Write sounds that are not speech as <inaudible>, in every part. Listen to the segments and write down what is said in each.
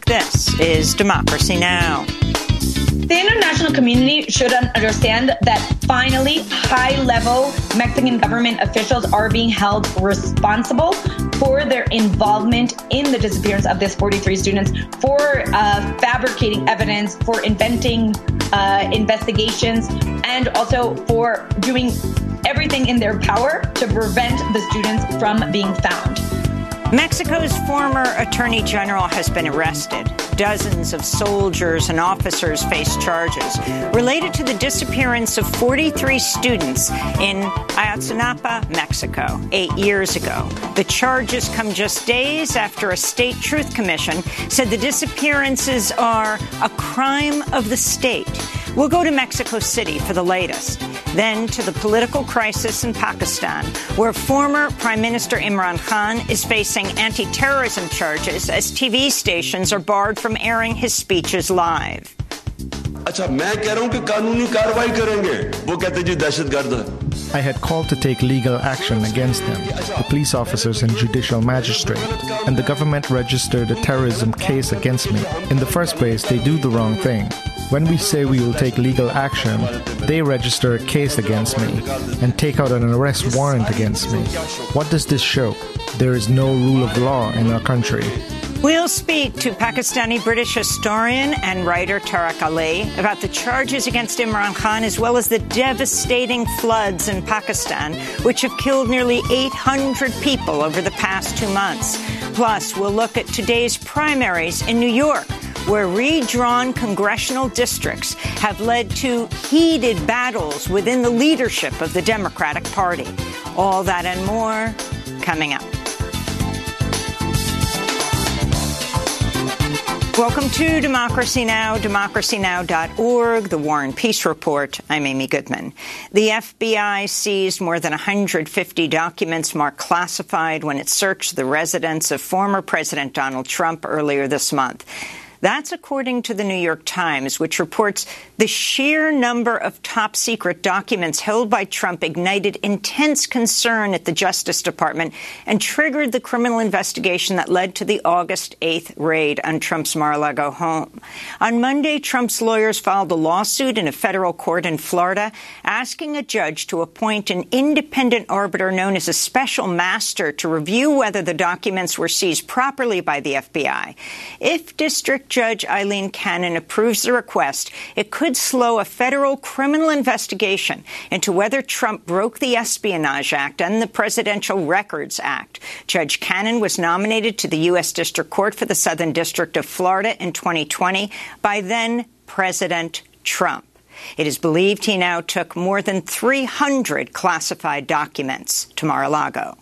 This is Democracy Now! The international community should understand that finally high level Mexican government officials are being held responsible for their involvement in the disappearance of these 43 students, for uh, fabricating evidence, for inventing uh, investigations, and also for doing everything in their power to prevent the students from being found. Mexico's former attorney general has been arrested. Dozens of soldiers and officers face charges related to the disappearance of 43 students in Ayotzinapa, Mexico, eight years ago. The charges come just days after a state truth commission said the disappearances are a crime of the state. We'll go to Mexico City for the latest. Then to the political crisis in Pakistan, where former Prime Minister Imran Khan is facing anti terrorism charges as TV stations are barred from airing his speeches live. I had called to take legal action against them, the police officers and judicial magistrate, and the government registered a terrorism case against me. In the first place, they do the wrong thing. When we say we will take legal action, they register a case against me and take out an arrest warrant against me. What does this show? There is no rule of law in our country. We'll speak to Pakistani British historian and writer Tariq Ali about the charges against Imran Khan as well as the devastating floods in Pakistan, which have killed nearly 800 people over the past two months. Plus, we'll look at today's primaries in New York where redrawn congressional districts have led to heated battles within the leadership of the Democratic Party. All that and more coming up. Welcome to Democracy Now!, democracynow.org, the War and Peace Report. I'm Amy Goodman. The FBI seized more than 150 documents marked classified when it searched the residence of former President Donald Trump earlier this month. That's according to the New York Times, which reports the sheer number of top secret documents held by Trump ignited intense concern at the Justice Department and triggered the criminal investigation that led to the August 8th raid on Trump's Mar-a-Lago home. On Monday, Trump's lawyers filed a lawsuit in a federal court in Florida asking a judge to appoint an independent arbiter known as a special master to review whether the documents were seized properly by the FBI. If District Judge Aileen Cannon approves the request, it could slow a federal criminal investigation into whether Trump broke the Espionage Act and the Presidential Records Act. Judge Cannon was nominated to the U.S. District Court for the Southern District of Florida in 2020 by then President Trump. It is believed he now took more than 300 classified documents to Mar-a-Lago.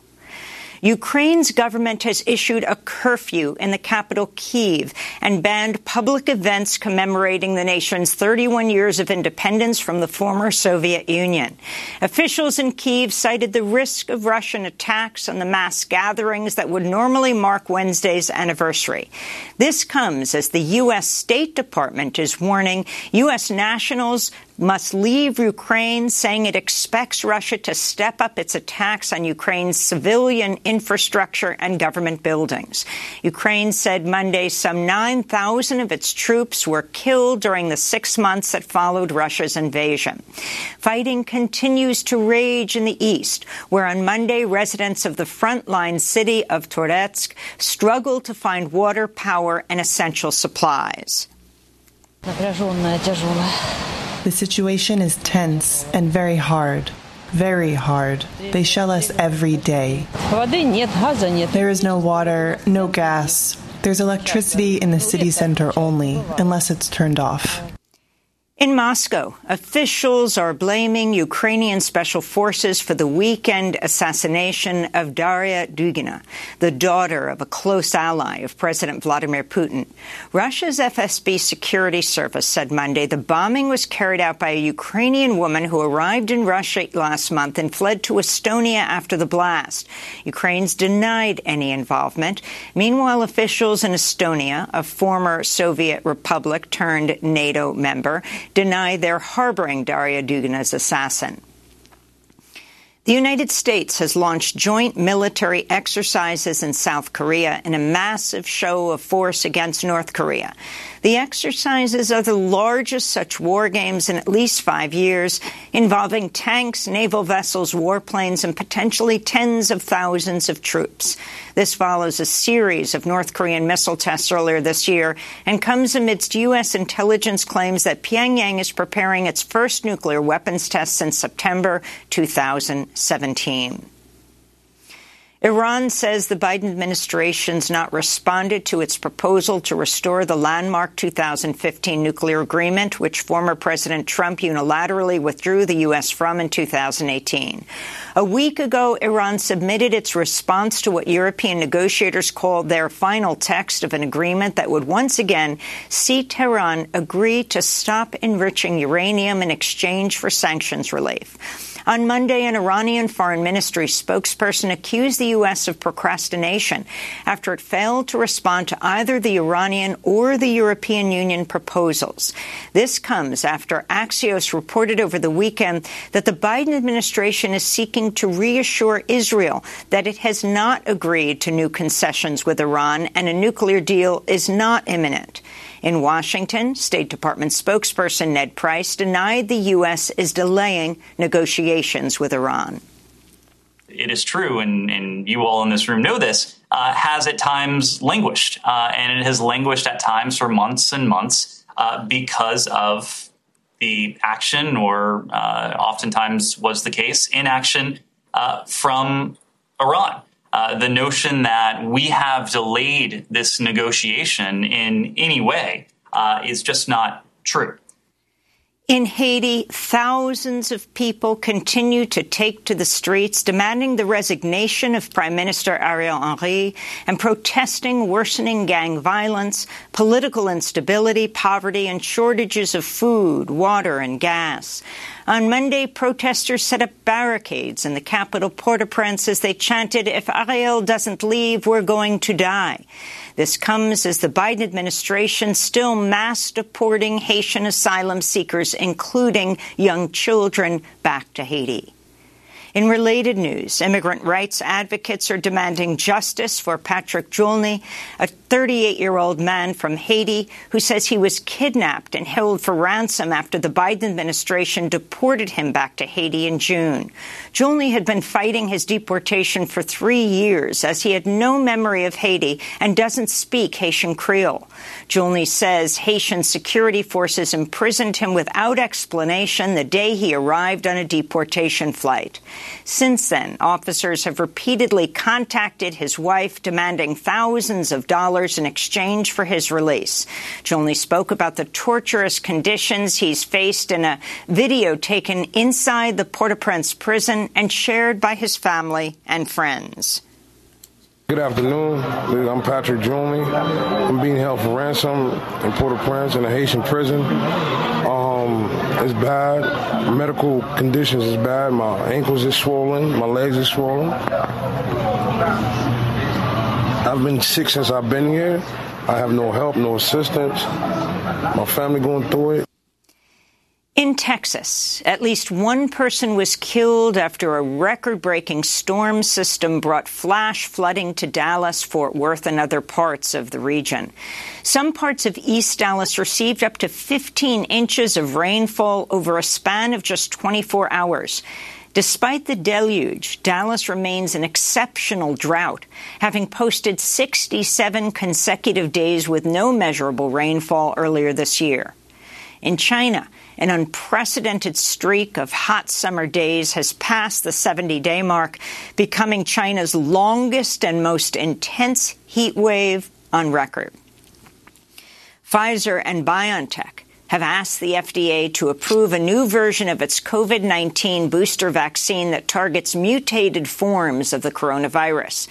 Ukraine's government has issued a curfew in the capital, Kiev, and banned public events commemorating the nation's 31 years of independence from the former Soviet Union. Officials in Kiev cited the risk of Russian attacks on the mass gatherings that would normally mark Wednesday's anniversary. This comes as the U.S. State Department is warning U.S. nationals must leave Ukraine, saying it expects Russia to step up its attacks on Ukraine's civilian infrastructure and government buildings. Ukraine said Monday some 9,000 of its troops were killed during the six months that followed Russia's invasion. Fighting continues to rage in the east, where on Monday residents of the frontline city of Toretsk struggled to find water, power, and essential supplies. The situation is tense and very hard. Very hard. They shell us every day. There is no water, no gas. There's electricity in the city center only, unless it's turned off. In Moscow, officials are blaming Ukrainian special forces for the weekend assassination of Daria Dugina, the daughter of a close ally of President Vladimir Putin. Russia's FSB security service said Monday the bombing was carried out by a Ukrainian woman who arrived in Russia last month and fled to Estonia after the blast. Ukraine's denied any involvement. Meanwhile, officials in Estonia, a former Soviet republic turned NATO member, deny their harboring Daria Dugina's assassin. The United States has launched joint military exercises in South Korea in a massive show of force against North Korea. The exercises are the largest such war games in at least five years, involving tanks, naval vessels, warplanes, and potentially tens of thousands of troops. This follows a series of North Korean missile tests earlier this year and comes amidst U.S. intelligence claims that Pyongyang is preparing its first nuclear weapons test since September 2017. Iran says the Biden administration's not responded to its proposal to restore the landmark 2015 nuclear agreement, which former President Trump unilaterally withdrew the U.S. from in 2018. A week ago, Iran submitted its response to what European negotiators called their final text of an agreement that would once again see Tehran agree to stop enriching uranium in exchange for sanctions relief. On Monday, an Iranian foreign ministry spokesperson accused the U.S. of procrastination after it failed to respond to either the Iranian or the European Union proposals. This comes after Axios reported over the weekend that the Biden administration is seeking to reassure Israel that it has not agreed to new concessions with Iran and a nuclear deal is not imminent. In Washington, State Department spokesperson Ned Price denied the U.S. is delaying negotiations with Iran. It is true, and, and you all in this room know this, uh, has at times languished. Uh, and it has languished at times for months and months uh, because of the action, or uh, oftentimes was the case, inaction uh, from Iran. Uh, the notion that we have delayed this negotiation in any way uh, is just not true. In Haiti, thousands of people continue to take to the streets demanding the resignation of Prime Minister Ariel Henry and protesting worsening gang violence, political instability, poverty, and shortages of food, water, and gas. On Monday, protesters set up barricades in the capital Port-au-Prince as they chanted, if Ariel doesn't leave, we're going to die. This comes as the Biden administration still mass deporting Haitian asylum seekers, including young children, back to Haiti. In related news, immigrant rights advocates are demanding justice for Patrick Julney, a 38-year-old man from Haiti who says he was kidnapped and held for ransom after the Biden administration deported him back to Haiti in June. Julney had been fighting his deportation for three years as he had no memory of Haiti and doesn't speak Haitian Creole. Julney says Haitian security forces imprisoned him without explanation the day he arrived on a deportation flight. Since then, officers have repeatedly contacted his wife, demanding thousands of dollars in exchange for his release. Julney spoke about the torturous conditions he's faced in a video taken inside the Port-au-Prince prison and shared by his family and friends. Good afternoon. I'm Patrick Julney. I'm being held for ransom in Port-au-Prince in a Haitian prison. Um, it's bad. Medical conditions is bad. My ankles is swollen. My legs is swollen. I've been sick since I've been here. I have no help, no assistance. My family going through it. In Texas, at least one person was killed after a record-breaking storm system brought flash flooding to Dallas, Fort Worth, and other parts of the region. Some parts of East Dallas received up to 15 inches of rainfall over a span of just 24 hours. Despite the deluge, Dallas remains in exceptional drought, having posted 67 consecutive days with no measurable rainfall earlier this year. In China, an unprecedented streak of hot summer days has passed the 70-day mark, becoming China's longest and most intense heat wave on record. Pfizer and BioNTech have asked the FDA to approve a new version of its COVID-19 booster vaccine that targets mutated forms of the coronavirus.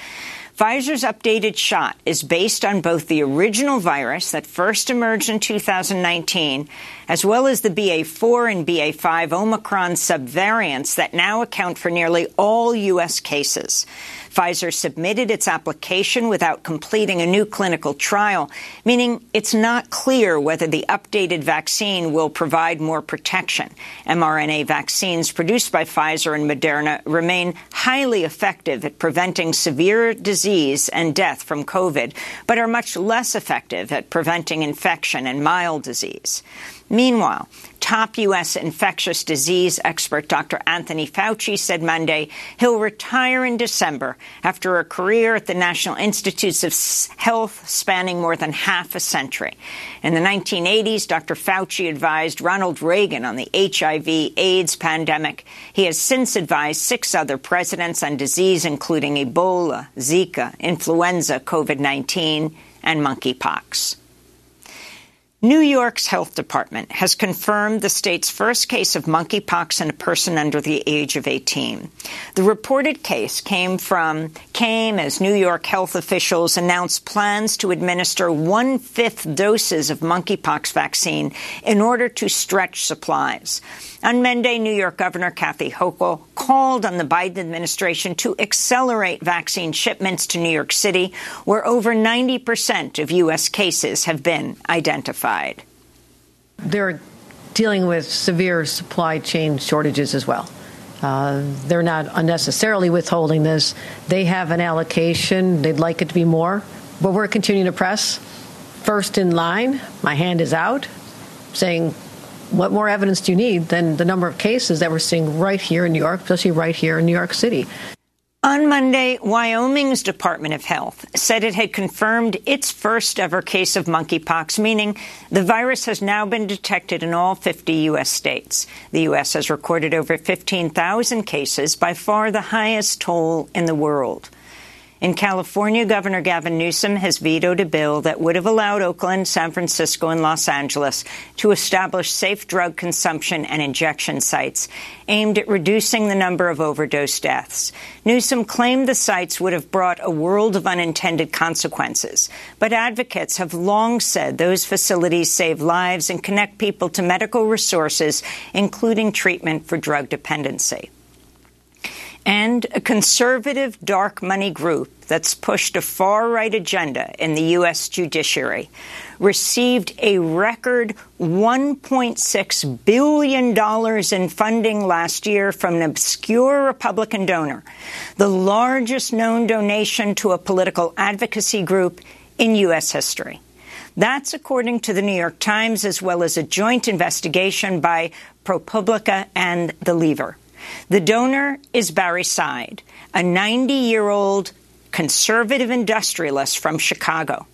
Pfizer's updated shot is based on both the original virus that first emerged in 2019, as well as the BA4 and BA5 Omicron subvariants that now account for nearly all U.S. cases. Pfizer submitted its application without completing a new clinical trial, meaning it's not clear whether the updated vaccine will provide more protection. mRNA vaccines produced by Pfizer and Moderna remain highly effective at preventing severe disease and death from COVID, but are much less effective at preventing infection and mild disease. Meanwhile, top U.S. infectious disease expert Dr. Anthony Fauci said Monday he'll retire in December after a career at the National Institutes of Health spanning more than half a century. In the 1980s, Dr. Fauci advised Ronald Reagan on the HIV AIDS pandemic. He has since advised six other presidents on disease, including Ebola, Zika, influenza, COVID 19, and monkeypox. New York's health department has confirmed the state's first case of monkeypox in a person under the age of 18. The reported case came from came as New York health officials announced plans to administer one-fifth doses of monkeypox vaccine in order to stretch supplies. On Monday, New York Governor Kathy Hochul called on the Biden administration to accelerate vaccine shipments to New York City, where over 90 percent of U.S. cases have been identified. They're dealing with severe supply chain shortages as well. Uh, they're not unnecessarily withholding this. They have an allocation. They'd like it to be more, but we're continuing to press. First in line, my hand is out, saying what more evidence do you need than the number of cases that we're seeing right here in New York, especially right here in New York City? On Monday, Wyoming's Department of Health said it had confirmed its first ever case of monkeypox, meaning the virus has now been detected in all 50 U.S. states. The U.S. has recorded over 15,000 cases, by far the highest toll in the world. In California, Governor Gavin Newsom has vetoed a bill that would have allowed Oakland, San Francisco, and Los Angeles to establish safe drug consumption and injection sites aimed at reducing the number of overdose deaths. Newsom claimed the sites would have brought a world of unintended consequences, but advocates have long said those facilities save lives and connect people to medical resources, including treatment for drug dependency and a conservative dark money group that's pushed a far right agenda in the U.S. judiciary received a record $1.6 billion in funding last year from an obscure Republican donor, the largest known donation to a political advocacy group in U.S. history. That's according to the New York Times, as well as a joint investigation by ProPublica and The Lever. The donor is Barry Seid, a 90 year old conservative industrialist from Chicago.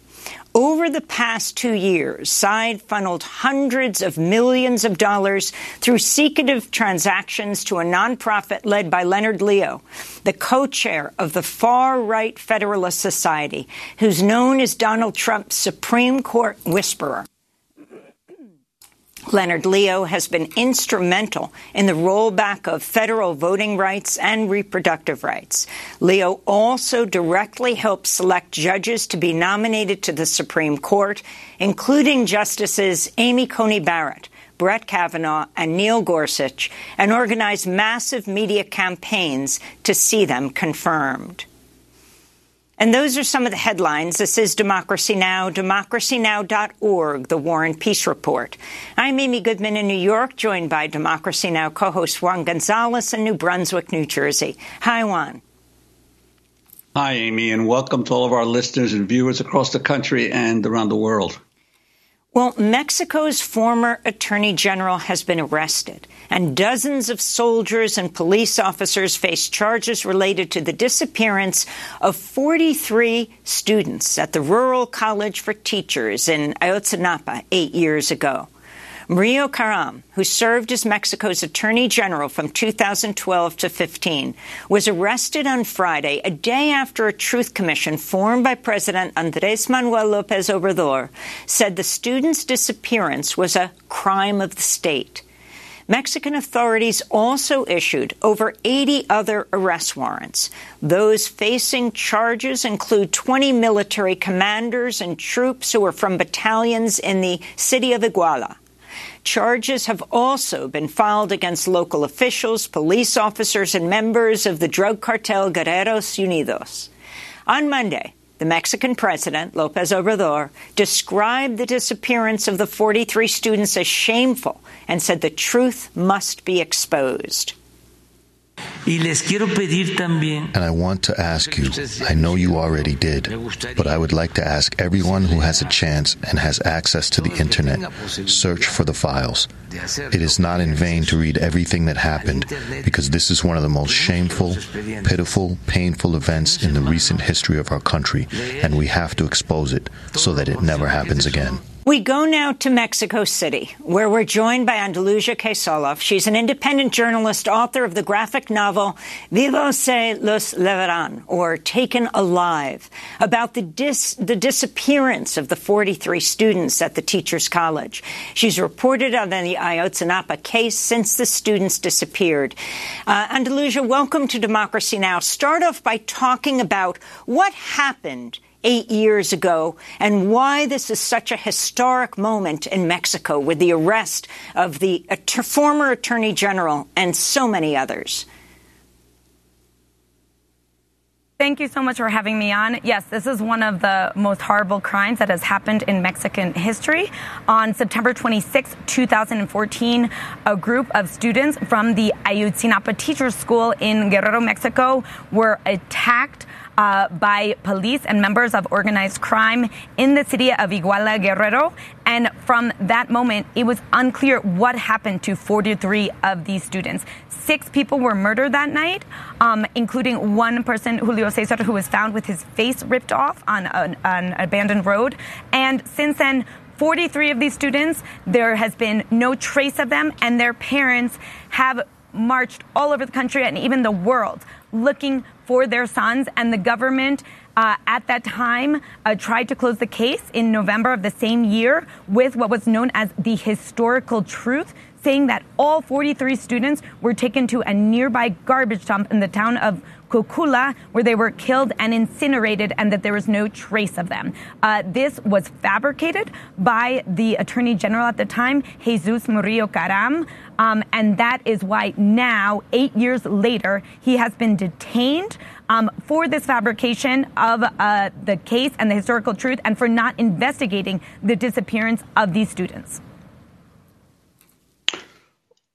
Over the past two years, Seid funneled hundreds of millions of dollars through secretive transactions to a nonprofit led by Leonard Leo, the co-chair of the far-right Federalist Society, who's known as Donald Trump's Supreme Court whisperer. Leonard Leo has been instrumental in the rollback of federal voting rights and reproductive rights. Leo also directly helped select judges to be nominated to the Supreme Court, including Justices Amy Coney Barrett, Brett Kavanaugh, and Neil Gorsuch, and organized massive media campaigns to see them confirmed. And those are some of the headlines. This is Democracy Now!, democracynow.org, the War and Peace Report. I'm Amy Goodman in New York, joined by Democracy Now! co-host Juan Gonzalez in New Brunswick, New Jersey. Hi, Juan. Hi, Amy, and welcome to all of our listeners and viewers across the country and around the world. Well, Mexico's former attorney general has been arrested, and dozens of soldiers and police officers face charges related to the disappearance of 43 students at the Rural College for Teachers in Ayotzinapa eight years ago. Murillo Karam, who served as Mexico's attorney general from 2012 to 15, was arrested on Friday, a day after a truth commission formed by President Andres Manuel Lopez Obrador said the student's disappearance was a crime of the state. Mexican authorities also issued over 80 other arrest warrants. Those facing charges include 20 military commanders and troops who were from battalions in the city of Iguala. Charges have also been filed against local officials, police officers, and members of the drug cartel Guerreros Unidos. On Monday, the Mexican president, Lopez Obrador, described the disappearance of the 43 students as shameful and said the truth must be exposed. And I want to ask you, I know you already did, but I would like to ask everyone who has a chance and has access to the internet, search for the files. It is not in vain to read everything that happened, because this is one of the most shameful, pitiful, painful events in the recent history of our country, and we have to expose it so that it never happens again. We go now to Mexico City, where we're joined by Andalusia Knoll Soloff. She's an independent journalist, author of the graphic novel Vivos se los llevarán, or Taken Alive, about the, dis- the disappearance of the 43 students at the Teachers College. She's reported on the Ayotzinapa case since the students disappeared. Uh, Andalusia, welcome to Democracy Now! Start off by talking about what happened eight years ago and why this is such a historic moment in Mexico with the arrest of the former Attorney General and so many others. Thank you so much for having me on. Yes, this is one of the most horrible crimes that has happened in Mexican history. On September 26, 2014, a group of students from the Ayotzinapa Teachers School in Guerrero, Mexico were attacked uh, by police and members of organized crime in the city of Iguala Guerrero. And from that moment, it was unclear what happened to 43 of these students. Six people were murdered that night, um, including one person, Julio Cesar, who was found with his face ripped off on an, an abandoned road. And since then, 43 of these students, there has been no trace of them, and their parents have marched all over the country and even the world looking for their sons, and the government uh, at that time uh, tried to close the case in November of the same year with what was known as the historical truth, saying that all 43 students were taken to a nearby garbage dump in the town of Cocula, where they were killed and incinerated, and that there was no trace of them. Uh, this was fabricated by the Attorney General at the time, Jesus Murillo Karam, um, and that is why now, eight years later, he has been detained. Um, for this fabrication of uh, the case and the historical truth, and for not investigating the disappearance of these students.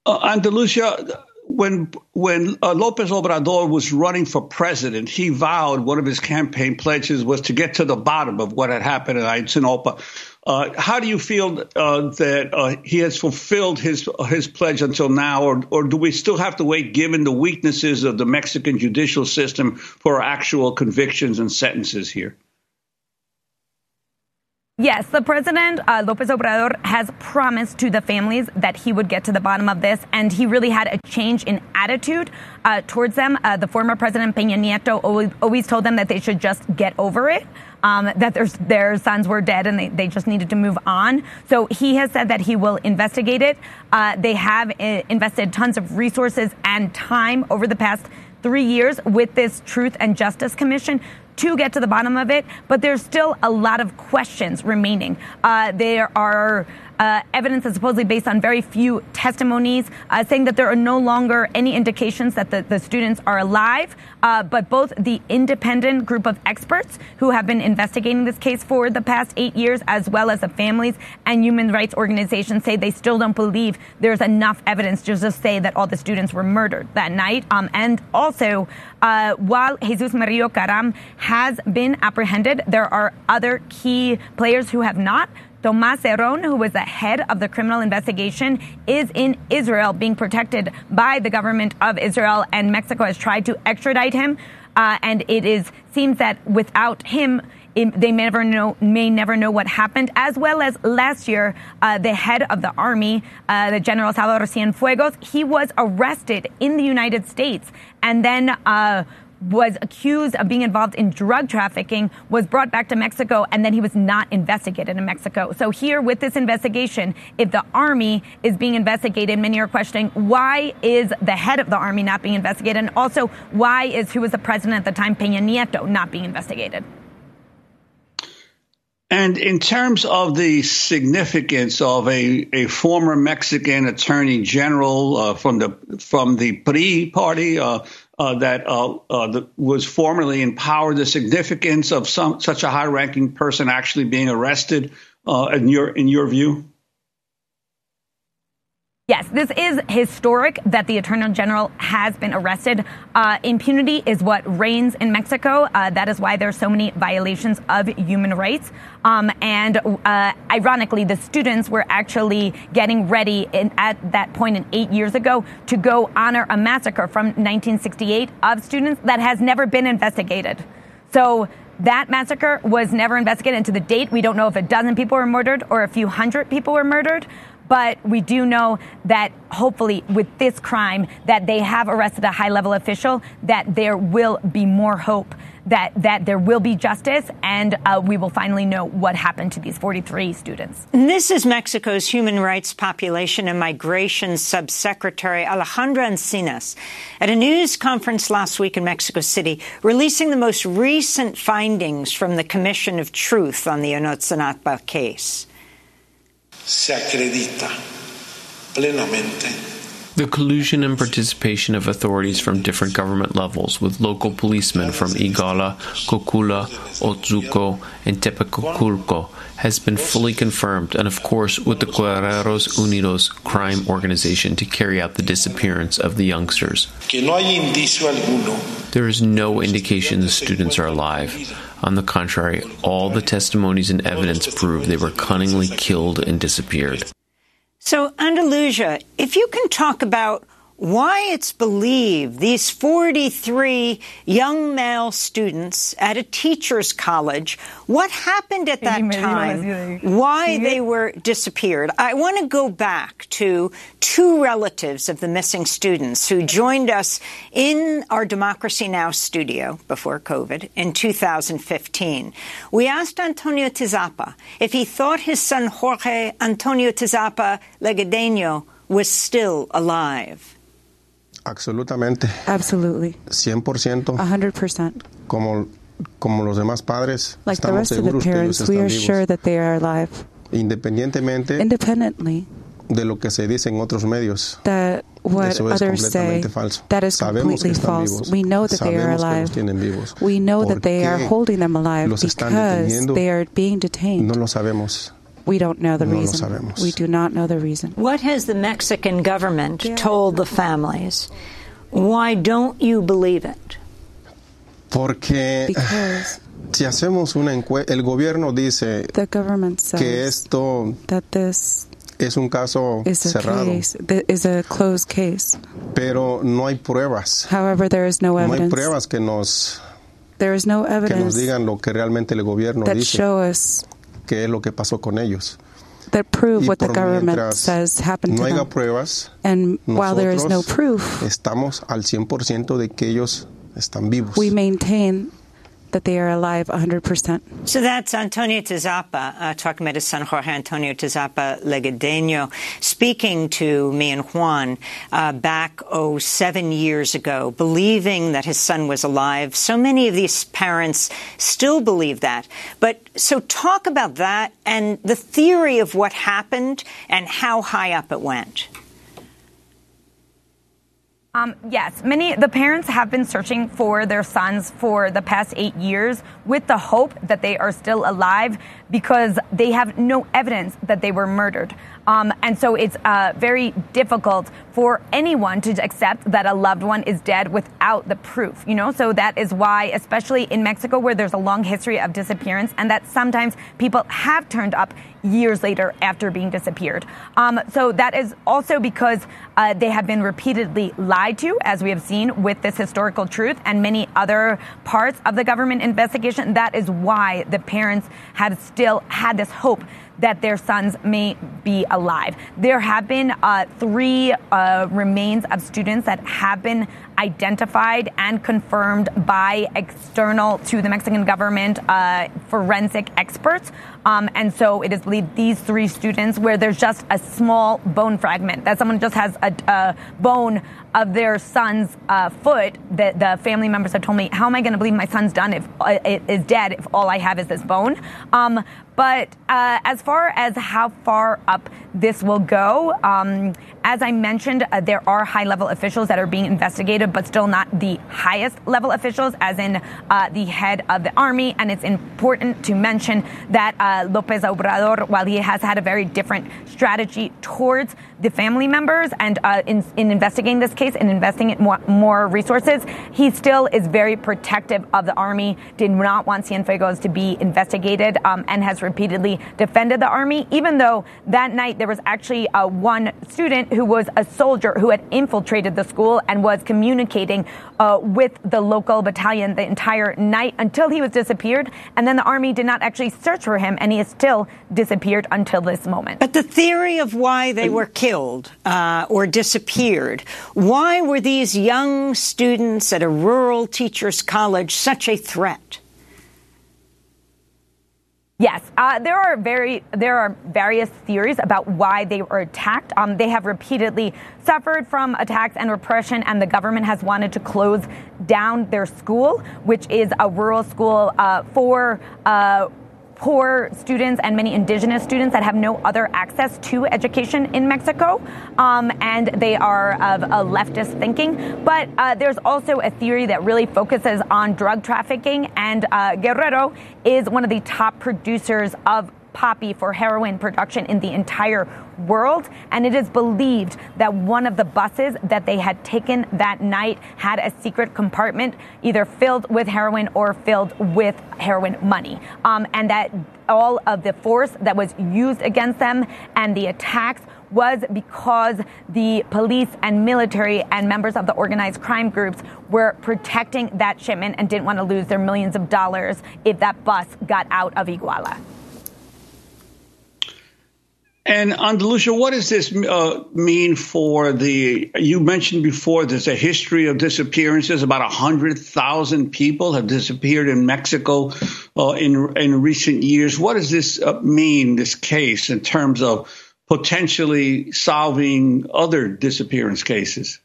Uh, Andalusia, when when uh, Lopez Obrador was running for president, he vowed one of his campaign pledges was to get to the bottom of what had happened in Ayotzinapa. Uh, how do you feel uh, that uh, he has fulfilled his his pledge until now, or or do we still have to wait, given the weaknesses of the Mexican judicial system, for actual convictions and sentences here? Yes, the president, uh, Lopez Obrador, has promised to the families that he would get to the bottom of this, and he really had a change in attitude uh, towards them. Uh, the former president Peña Nieto always, always, told them that they should just get over it. Um, that their, their sons were dead and they, they just needed to move on. So he has said that he will investigate it. Uh, they have uh, invested tons of resources and time over the past three years with this Truth and Justice Commission to get to the bottom of it, but there's still a lot of questions remaining. Uh, there are uh, evidence that's supposedly based on very few testimonies, uh, saying that there are no longer any indications that the, the students are alive. Uh, but both the independent group of experts who have been investigating this case for the past eight years, as well as the families and human rights organizations, say they still don't believe there's enough evidence to just say that all the students were murdered that night. Um, and also, uh, while Jesus Murillo Karam has been apprehended, there are other key players who have not. Tomas Zerón, who was the head of the criminal investigation, is in Israel being protected by the government of Israel, and Mexico has tried to extradite him. Uh, and it is seems that without him, it, they may never know may never know what happened. As well as last year, uh, the head of the army, uh, the General Salvador Cienfuegos, he was arrested in the United States and then uh, was accused of being involved in drug trafficking, was brought back to Mexico, and then he was not investigated in Mexico. So here with this investigation, if the army is being investigated, many are questioning why is the head of the army not being investigated, and also why is who was the president at the time, Peña Nieto, not being investigated. And in terms of the significance of a, a former Mexican attorney general uh, from the from the PRI party uh, uh, that uh, uh, the, was formerly in power, the significance of some such a high-ranking person actually being arrested, uh, in your in your view? Yes, this is historic that the Attorney General has been arrested. Uh, impunity is what reigns in Mexico. Uh, that is why there are so many violations of human rights. Um, and uh, ironically, the students were actually getting ready in, at that point in eight years ago to go honor a massacre from 1968 of students that has never been investigated. So that massacre was never investigated. And to the date, we don't know if a dozen people were murdered or a few hundred people were murdered. But we do know that hopefully with this crime that they have arrested a high level official, that there will be more hope that, that there will be justice and uh, we will finally know what happened to these 43 students. This is Mexico's Human Rights, Population and Migration Subsecretary Alejandro Encinas at a news conference last week in Mexico City, releasing the most recent findings from the Commission of Truth on the Ayotzinapa case se acredita plenamente the collusion and participation of authorities from different government levels with local policemen from Iguala, Cocula, Huitzuco, and Tepecoacuilco has been fully confirmed, and of course with the Guerreros Unidos crime organization to carry out the disappearance of the youngsters. There is no indication the students are alive. On the contrary, all the testimonies and evidence prove they were cunningly killed and disappeared. So, Andalusia, if you can talk about why it's believed these 43 young male students at a teacher's college, what happened at that time, why they were disappeared. I want to go back to two relatives of the missing students who joined us in our Democracy Now! studio before COVID in 2015. We asked Antonio Tizapa if he thought his son Jorge Antonio Tizapa Legideño was still alive. Absolutamente. Absolutely. 100%. 100%. Como como los demás padres, like the rest of the parents, are vivos. sure that they are alive. Independientemente Independently de lo que se dice en otros medios. That what Eso es others say, falso. that is Sabemos completely que están false. vivos. We know that they are Sabemos que alive. los tienen vivos. We know that they are ¿Por qué holding them alive los están because deteniendo? they are being detained. No lo sabemos. We don't know the No lo reason. sabemos. We do not know the reason. What has the Mexican government told the families? Why don't you believe it? Porque Because <sighs> si hacemos una encuesta, el gobierno dice the government says que esto that this es un caso is a cerrado, case, that is a closed case. pero no hay pruebas. However, there is no No hay evidence. pruebas que nos There is no que nos digan lo que realmente el gobierno that dice que es lo que pasó con ellos. that prove Y what the government says happened no to haya them. pruebas, And while there is no proof, estamos al 100% de que ellos están vivos. we maintain that they are alive 100%. So that's Antonio Tizapa uh, talking about his son Jorge Antonio Tizapa Legideño, speaking to me and Juan uh, back oh seven years ago, believing that his son was alive. So many of these parents still believe that. But so talk about that and the theory of what happened and how high up it went. Um, yes, many the parents have been searching for their sons for the past eight years with the hope that they are still alive because they have no evidence that they were murdered. Um, and so it's uh, very difficult for anyone to accept that a loved one is dead without the proof, you know? So that is why, especially in Mexico, where there's a long history of disappearance, and that sometimes people have turned up years later after being disappeared. Um, so that is also because uh, they have been repeatedly lied to, as we have seen with this historical truth and many other parts of the government investigation. That is why the parents have still had this hope that their sons may be alive. There have been uh, three uh, remains of students that have been identified and confirmed by external to the Mexican government uh, forensic experts. Um, and so it is believed these three students, where there's just a small bone fragment, that someone just has a, a bone of their son's uh, foot, that the family members have told me, how am I going to believe my son's done if uh, is dead if all I have is this bone? Um, but uh, as far as how far up this will go, um, as I mentioned, uh, there are high level officials that are being investigated, but still not the highest level officials, as in uh, the head of the army. And it's important to mention that uh, Lopez Obrador, while he has had a very different strategy towards the family members and uh, in, in, investigating this case and investing in more, more, resources, he still is very protective of the army, did not want Cienfuegos to be investigated, um, and has repeatedly defended the army, even though that night there was actually uh, one student who was a soldier who had infiltrated the school and was communicating uh, with the local battalion the entire night until he was disappeared. And then the army did not actually search for him, and he is still disappeared until this moment. But the theory of why they were killed uh, or disappeared, why were these young students at a rural teachers' college such a threat? Yes, uh, there are very there are various theories about why they were attacked. Um, they have repeatedly suffered from attacks and repression, and the government has wanted to close down their school, which is a rural school uh, for uh, poor students and many indigenous students that have no other access to education in Mexico, um, and they are of a leftist thinking. But uh, there's also a theory that really focuses on drug trafficking, and uh, Guerrero is one of the top producers of poppy for heroin production in the entire world. And it is believed that one of the buses that they had taken that night had a secret compartment either filled with heroin or filled with heroin money. Um, and that all of the force that was used against them and the attacks was because the police and military and members of the organized crime groups were protecting that shipment and didn't want to lose their millions of dollars if that bus got out of Iguala. And Andalusia, what does this uh, mean for the? You mentioned before there's a history of disappearances. About hundred thousand people have disappeared in Mexico uh, in in recent years. What does this uh, mean? This case in terms of potentially solving other disappearance cases.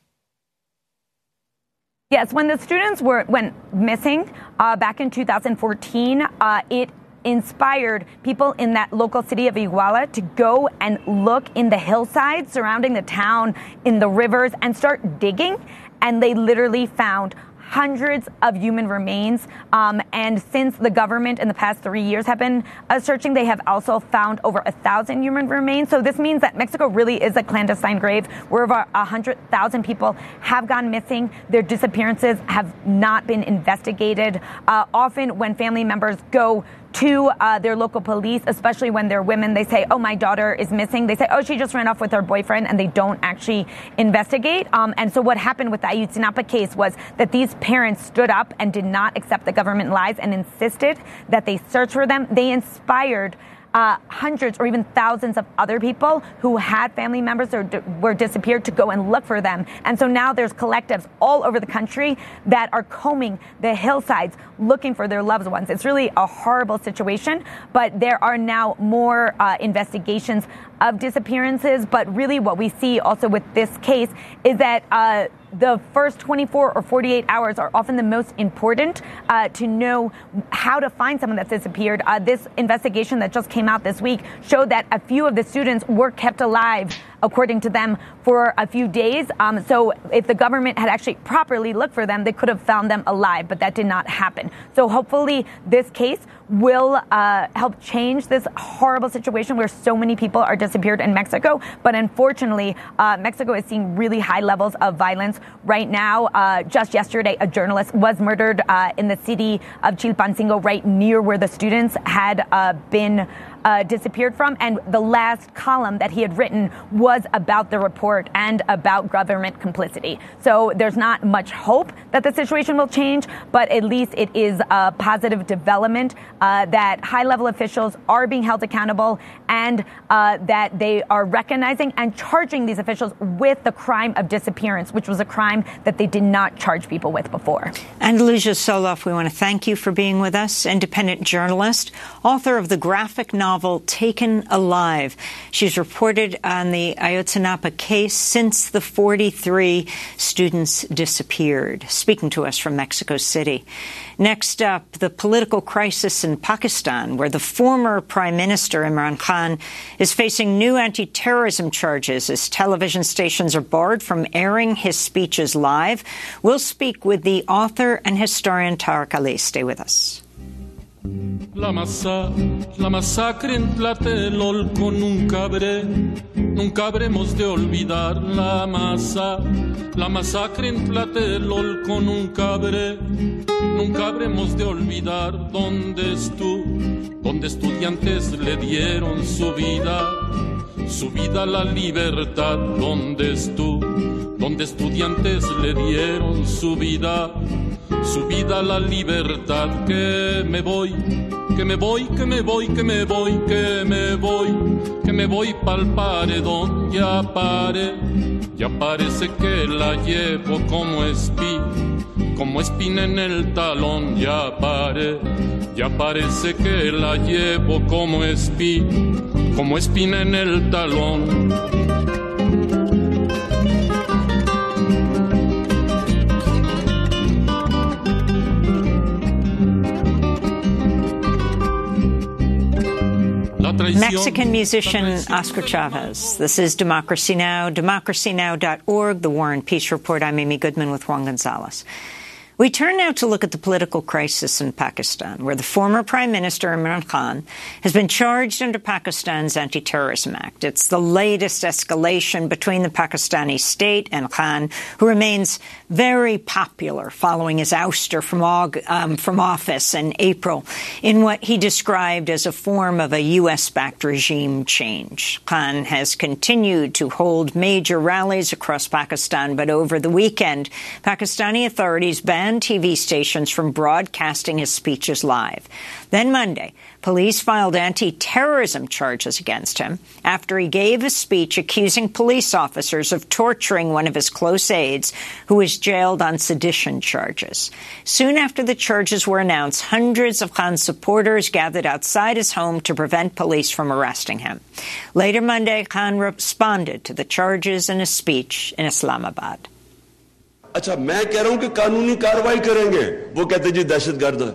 Yes, when the students were went missing uh, back in 2014, uh, it inspired people in that local city of Iguala to go and look in the hillsides surrounding the town, in the rivers, and start digging. And they literally found hundreds of human remains. Um, and since the government in the past three years have been uh, searching, they have also found over a thousand human remains. So this means that Mexico really is a clandestine grave where over a hundred thousand people have gone missing. Their disappearances have not been investigated. Uh, often, when family members go to uh, their local police, especially when they're women. They say, oh, my daughter is missing. They say, oh, she just ran off with her boyfriend, and they don't actually investigate. Um, and so what happened with the Ayotzinapa case was that these parents stood up and did not accept the government lies and insisted that they search for them. They inspired uh, hundreds or even thousands of other people who had family members or d- were disappeared to go and look for them. And so now there's collectives all over the country that are combing the hillsides looking for their loved ones. It's really a horrible situation, but there are now more uh, investigations of disappearances. But really, what we see also with this case is that. Uh, the first 24 or 48 hours are often the most important uh, to know how to find someone that's disappeared. Uh, this investigation that just came out this week showed that a few of the students were kept alive according to them, for a few days. Um, so if the government had actually properly looked for them, they could have found them alive, but that did not happen. So hopefully this case will uh, help change this horrible situation where so many people are disappeared in Mexico. But unfortunately, uh, Mexico is seeing really high levels of violence right now. Uh, just yesterday, a journalist was murdered uh, in the city of Chilpancingo, right near where the students had uh, been uh, disappeared from. And the last column that he had written was about the report and about government complicity. So there's not much hope that the situation will change, but at least it is a positive development uh, that high level officials are being held accountable and uh, that they are recognizing and charging these officials with the crime of disappearance, which was a crime that they did not charge people with before. Andalusia Soloff, we want to thank you for being with us, independent journalist, author of the graphic novel Taken Alive. She's reported on the Ayotzinapa case since the 43 students disappeared, speaking to us from Mexico City. Next up, the political crisis in Pakistan, where the former Prime Minister Imran Khan is facing new anti-terrorism charges as television stations are barred from airing his speeches live. We'll speak with the author and historian Tariq Ali. Stay with us. La masa, la masacre en Tlatelolco nunca habré, nunca habremos de olvidar. La masa, la masacre en Tlatelolco nunca habré, nunca habremos de olvidar. Dónde estuvo, donde estudiantes le dieron su vida, su vida a la libertad, donde estuvo, donde estudiantes le dieron su vida su vida la libertad. Que me voy, que me voy, que me voy, que me voy, que me voy, que me voy pa'l paredón, ya pare, ya parece que la llevo como espina, como espina en el talón, ya pare, ya parece que la llevo como espina, como espina en el talón. Mexican musician Oscar Chavez. This is Democracy Now!, democracynow.org, The War and Peace Report. I'm Amy Goodman with Juan Gonzalez. We turn now to look at the political crisis in Pakistan, where the former Prime Minister Imran Khan has been charged under Pakistan's Anti-Terrorism Act. It's the latest escalation between the Pakistani state and Khan, who remains very popular following his ouster from, um, from office in April in what he described as a form of a U.S.-backed regime change. Khan has continued to hold major rallies across Pakistan, but over the weekend, Pakistani authorities banned TV stations from broadcasting his speeches live. Then Monday, police filed anti-terrorism charges against him after he gave a speech accusing police officers of torturing one of his close aides who was jailed on sedition charges. Soon after the charges were announced, hundreds of Khan's supporters gathered outside his home to prevent police from arresting him. Later Monday, Khan responded to the charges in a speech in Islamabad. अच्छा मैं कह रहा हूं कि कानूनी कार्रवाई करेंगे वो कहते जी दहशतगर्द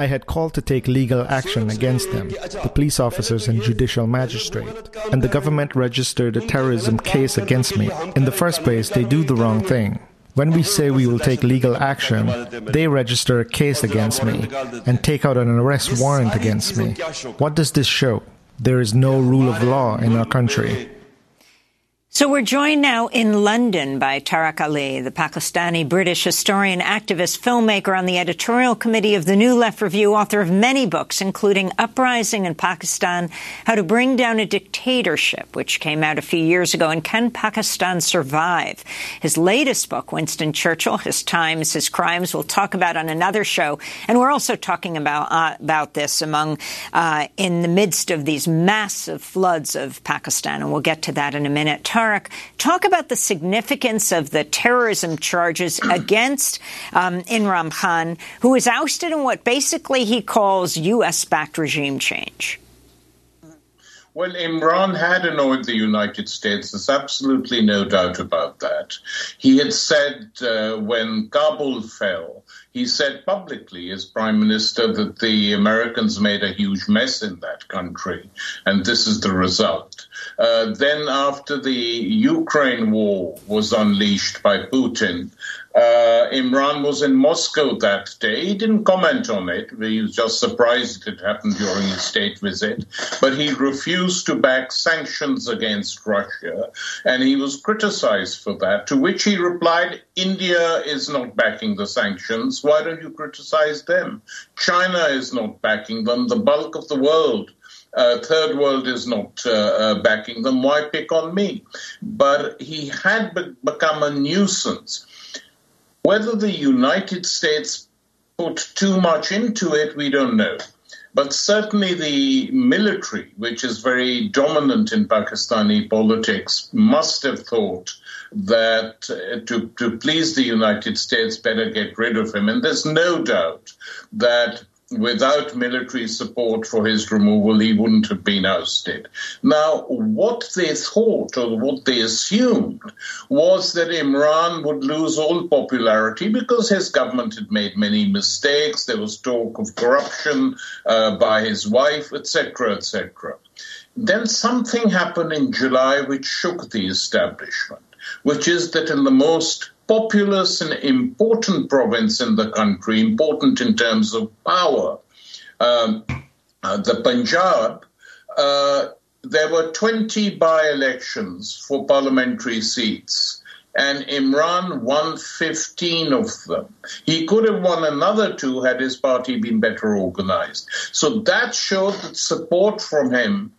I had called to take legal action against them, the police officers and judicial magistrate, and the government registered a terrorism case against me. In the first place, they do the wrong thing. When we say we will take legal action, they register a case against me and take out an arrest warrant against me. What does this show? There is no rule of law in our country. So we're joined now in London by Tariq Ali, the Pakistani British historian, activist, filmmaker on the editorial committee of the New Left Review, author of many books, including Uprising in Pakistan, How to Bring Down a Dictatorship, which came out a few years ago, and Can Pakistan Survive? His latest book, Winston Churchill, His Times, His Crimes, we'll talk about on another show. And we're also talking about, uh, about this among, uh, in the midst of these massive floods of Pakistan, and we'll get to that in a minute. Tariq, talk about the significance of the terrorism charges <clears throat> against um, Imran Khan, who was ousted in what basically he calls U.S.-backed regime change. Well, Imran had annoyed the United States. There's absolutely no doubt about that. He had said uh, when Kabul fell, he said publicly as prime minister that the Americans made a huge mess in that country, and this is the result. Uh, then, after the Ukraine war was unleashed by Putin, uh, Imran was in Moscow that day. He didn't comment on it. He was just surprised it happened during his state visit. But he refused to back sanctions against Russia, and he was criticized for that. To which he replied, India is not backing the sanctions. Why don't you criticize them? China is not backing them. The bulk of the world Uh, third world is not uh, uh, backing them. Why pick on me? But he had be- become a nuisance. Whether the United States put too much into it, we don't know. But certainly the military, which is very dominant in Pakistani politics, must have thought that uh, to, to please the United States, better get rid of him. And there's no doubt that without military support for his removal, he wouldn't have been ousted. Now, what they thought or what they assumed was that Imran would lose all popularity because his government had made many mistakes. There was talk of corruption uh, by his wife, etc., etc. Then something happened in July which shook the establishment, which is that in the most populous and important province in the country, important in terms of power, um, uh, the Punjab, uh, there were 20 by elections for parliamentary seats. And Imran won 15 of them. He could have won another two had his party been better organized. So that showed that support from him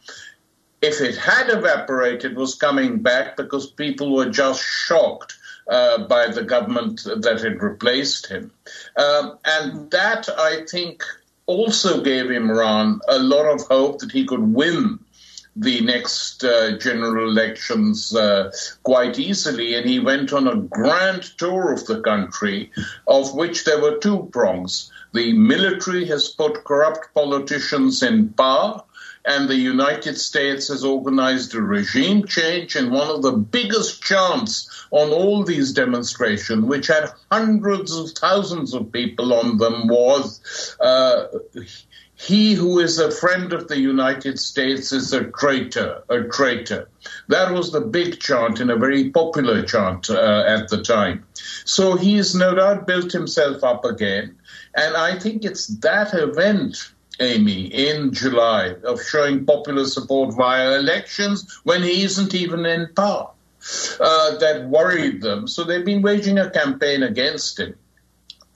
if it had evaporated, was coming back because people were just shocked uh, by the government that had replaced him. Um, and that, I think, also gave Imran a lot of hope that he could win the next uh, general elections uh, quite easily. And he went on a grand tour of the country, of which there were two prongs. The military has put corrupt politicians in power and the United States has organized a regime change. And one of the biggest chants on all these demonstrations, which had hundreds of thousands of people on them, was uh, he who is a friend of the United States is a traitor, a traitor. That was the big chant and a very popular chant uh, at the time. So he's no doubt built himself up again. And I think it's that event Amy, in July of showing popular support via elections when he isn't even in power. Uh, that worried them. So they've been waging a campaign against him.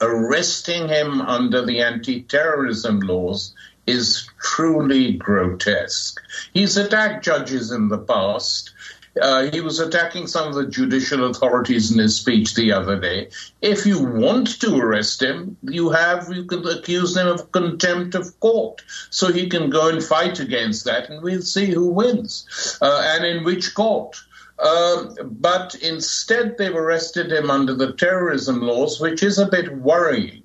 Arresting him under the anti terrorism laws is truly grotesque. He's attacked judges in the past. Uh, he was attacking some of the judicial authorities in his speech the other day. If you want to arrest him, you have you can accuse him of contempt of court, so he can go and fight against that, and we'll see who wins uh, and in which court. Um, but instead, they've arrested him under the terrorism laws, which is a bit worrying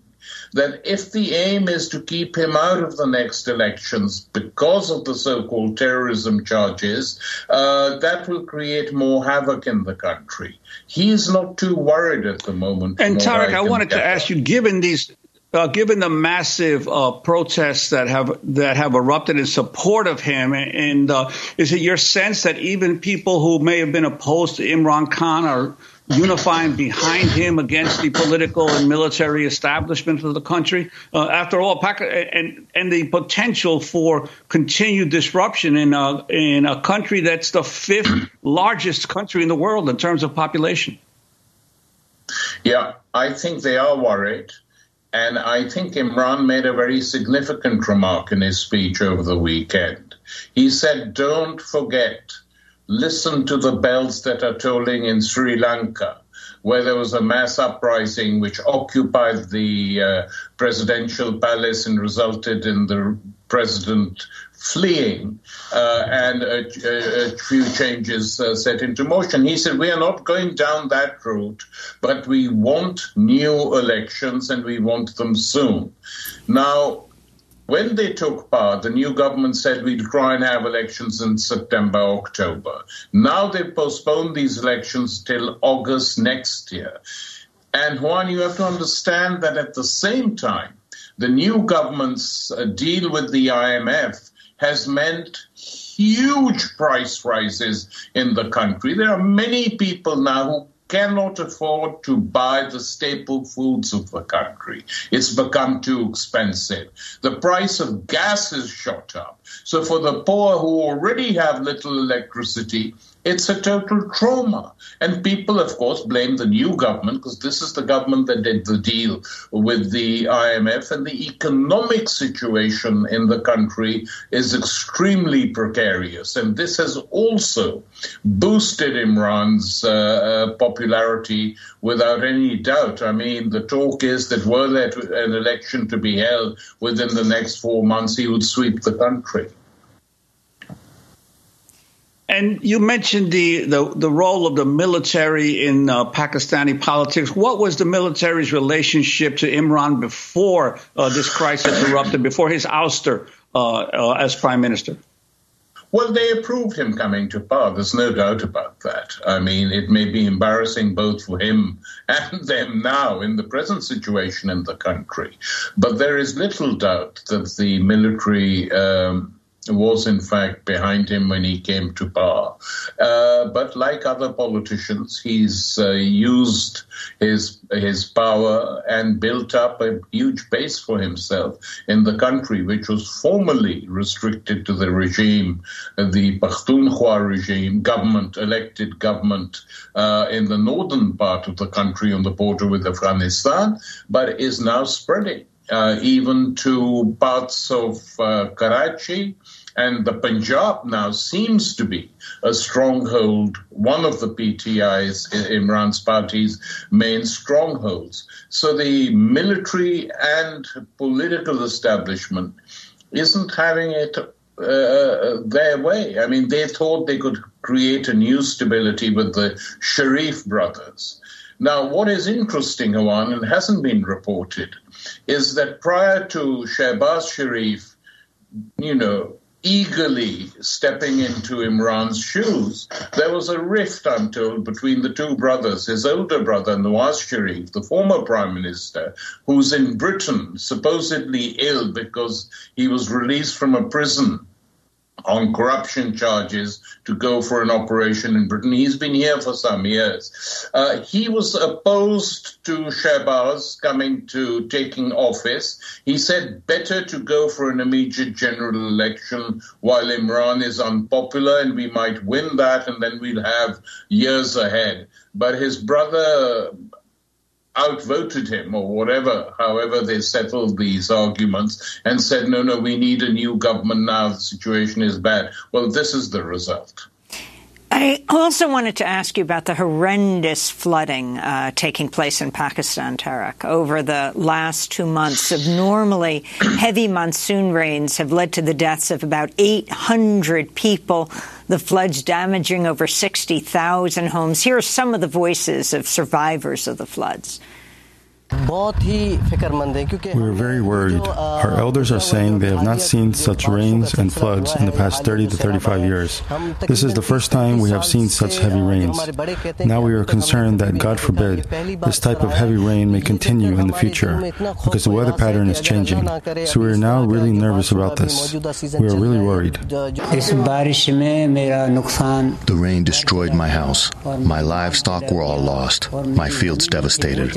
that if the aim is to keep him out of the next elections because of the so called terrorism charges, uh, that will create more havoc in the country. He's not too worried at the moment. And Tariq, I, I wanted to ask you, given these uh, given the massive uh, protests that have that have erupted in support of him, and uh, is it your sense that even people who may have been opposed to Imran Khan are unifying behind him against the political and military establishment of the country. Uh, after all, and and the potential for continued disruption in a in a country that's the fifth <clears throat> largest country in the world in terms of population. Yeah, I think they are worried. And I think Imran made a very significant remark in his speech over the weekend. He said, Don't forget listen to the bells that are tolling in Sri Lanka, where there was a mass uprising which occupied the uh, presidential palace and resulted in the president fleeing uh, and a, a, few changes uh, set into motion. He said, We are not going down that route, but we want new elections and we want them soon. Now, when they took power, the new government said we'd try and have elections in September, October. Now they've postponed these elections till August next year. And Juan, you have to understand that at the same time, the new government's uh, deal with the IMF has meant huge price rises in the country. There are many people now who cannot afford to buy the staple foods of the country. It's become too expensive. The price of gas has shot up. So for the poor who already have little electricity, it's a total trauma. And people, of course, blame the new government because this is the government that did the deal with the IMF. And the economic situation in the country is extremely precarious. And this has also boosted Imran's uh, uh popularity without any doubt. I mean, the talk is that were there an election to be held within the next four months, he would sweep the country. And you mentioned the, the, the, role of the military in uh, Pakistani politics. What was the military's relationship to Imran before uh, this crisis erupted, before his ouster uh, uh, as prime minister? Well, they approved him coming to power. There's no doubt about that. I mean, it may be embarrassing both for him <laughs> and them now in the present situation in the country. But there is little doubt that the military um, was in fact behind him when he came to power. Uh, but like other politicians, he's uh, used his his power and built up a huge base for himself in the country, which was formerly restricted to the regime, the Pakhtunkhwa regime, government elected government uh, in the northern part of the country on the border with Afghanistan, but is now spreading. Uh, even to parts of uh, Karachi, and the Punjab now seems to be a stronghold, one of the PTI's, Imran's party's main strongholds. So the military and political establishment isn't having it uh, their way. I mean, they thought they could create a new stability with the Sharif brothers. Now, what is interesting, Juan, and hasn't been reported, is that prior to Shehbaz Sharif, you know, eagerly stepping into Imran's shoes, there was a rift, I'm told, between the two brothers. His older brother, Nawaz Sharif, the former prime minister, who's in Britain, supposedly ill because he was released from a prison on corruption charges to go for an operation in Britain. He's been here for some years. Uh, he was opposed to Shehbaz coming to taking office. He said better to go for an immediate general election while Imran is unpopular and we might win that and then we'll have years ahead. But his brother outvoted him or whatever, however they settled these arguments and said, no, no, we need a new government now. The situation is bad. Well, this is the result. I also wanted to ask you about the horrendous flooding uh, taking place in Pakistan, Tariq. Over the last two months, Of normally heavy monsoon rains have led to the deaths of about 800 people. The floods damaging over 60,000 homes. Here are some of the voices of survivors of the floods. We are very worried. Our elders are saying they have not seen such rains and floods in the past 30 to 35 years. This is the first time we have seen such heavy rains. Now we are concerned that, God forbid, this type of heavy rain may continue in the future because the weather pattern is changing. So we are now really nervous about this. We are really worried. The rain destroyed my house. My livestock were all lost. My fields devastated.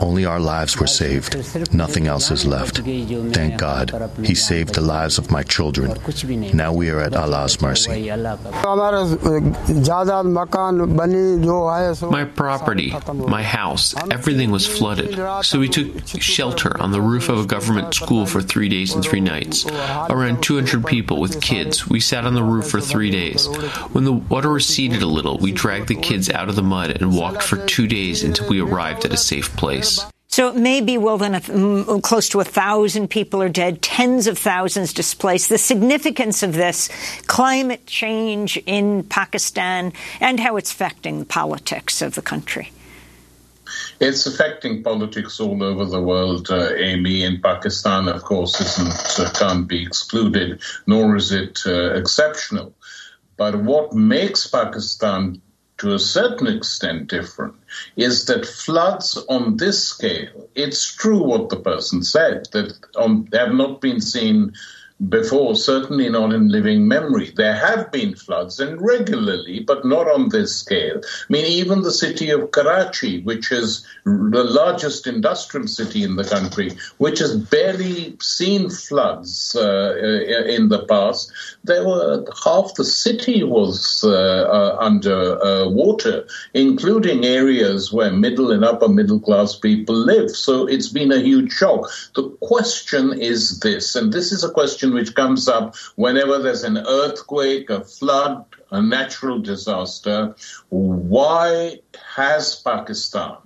Only our lives were saved. Nothing else is left. Thank God. He saved the lives of my children. Now we are at Allah's mercy. My property, my house, everything was flooded. So we took shelter on the roof of a government school for three days and three nights. Around 200 people with kids. We sat on the roof for three days. When the water receded a little, we dragged the kids out of the mud and walked for two days until we arrived at a safe place. So it may be well then a, close to a thousand people are dead, tens of thousands displaced. The significance of this climate change in Pakistan and how it's affecting the politics of the country. It's affecting politics all over the world, uh, Amy. In Pakistan, of course, isn't uh, can't be excluded, nor is it uh, exceptional. But what makes Pakistan to a certain extent different is that floods on this scale, it's true what the person said, that um, have not been seen before, certainly not in living memory. There have been floods and regularly, but not on this scale. I mean, even the city of Karachi, which is the largest industrial city in the country, which has barely seen floods uh, in the past, there were half the city was uh, uh, under uh, water, including areas where middle and upper middle class people live. So it's been a huge shock. The question is this, and this is a question which comes up whenever there's an earthquake, a flood, a natural disaster. Why has Pakistan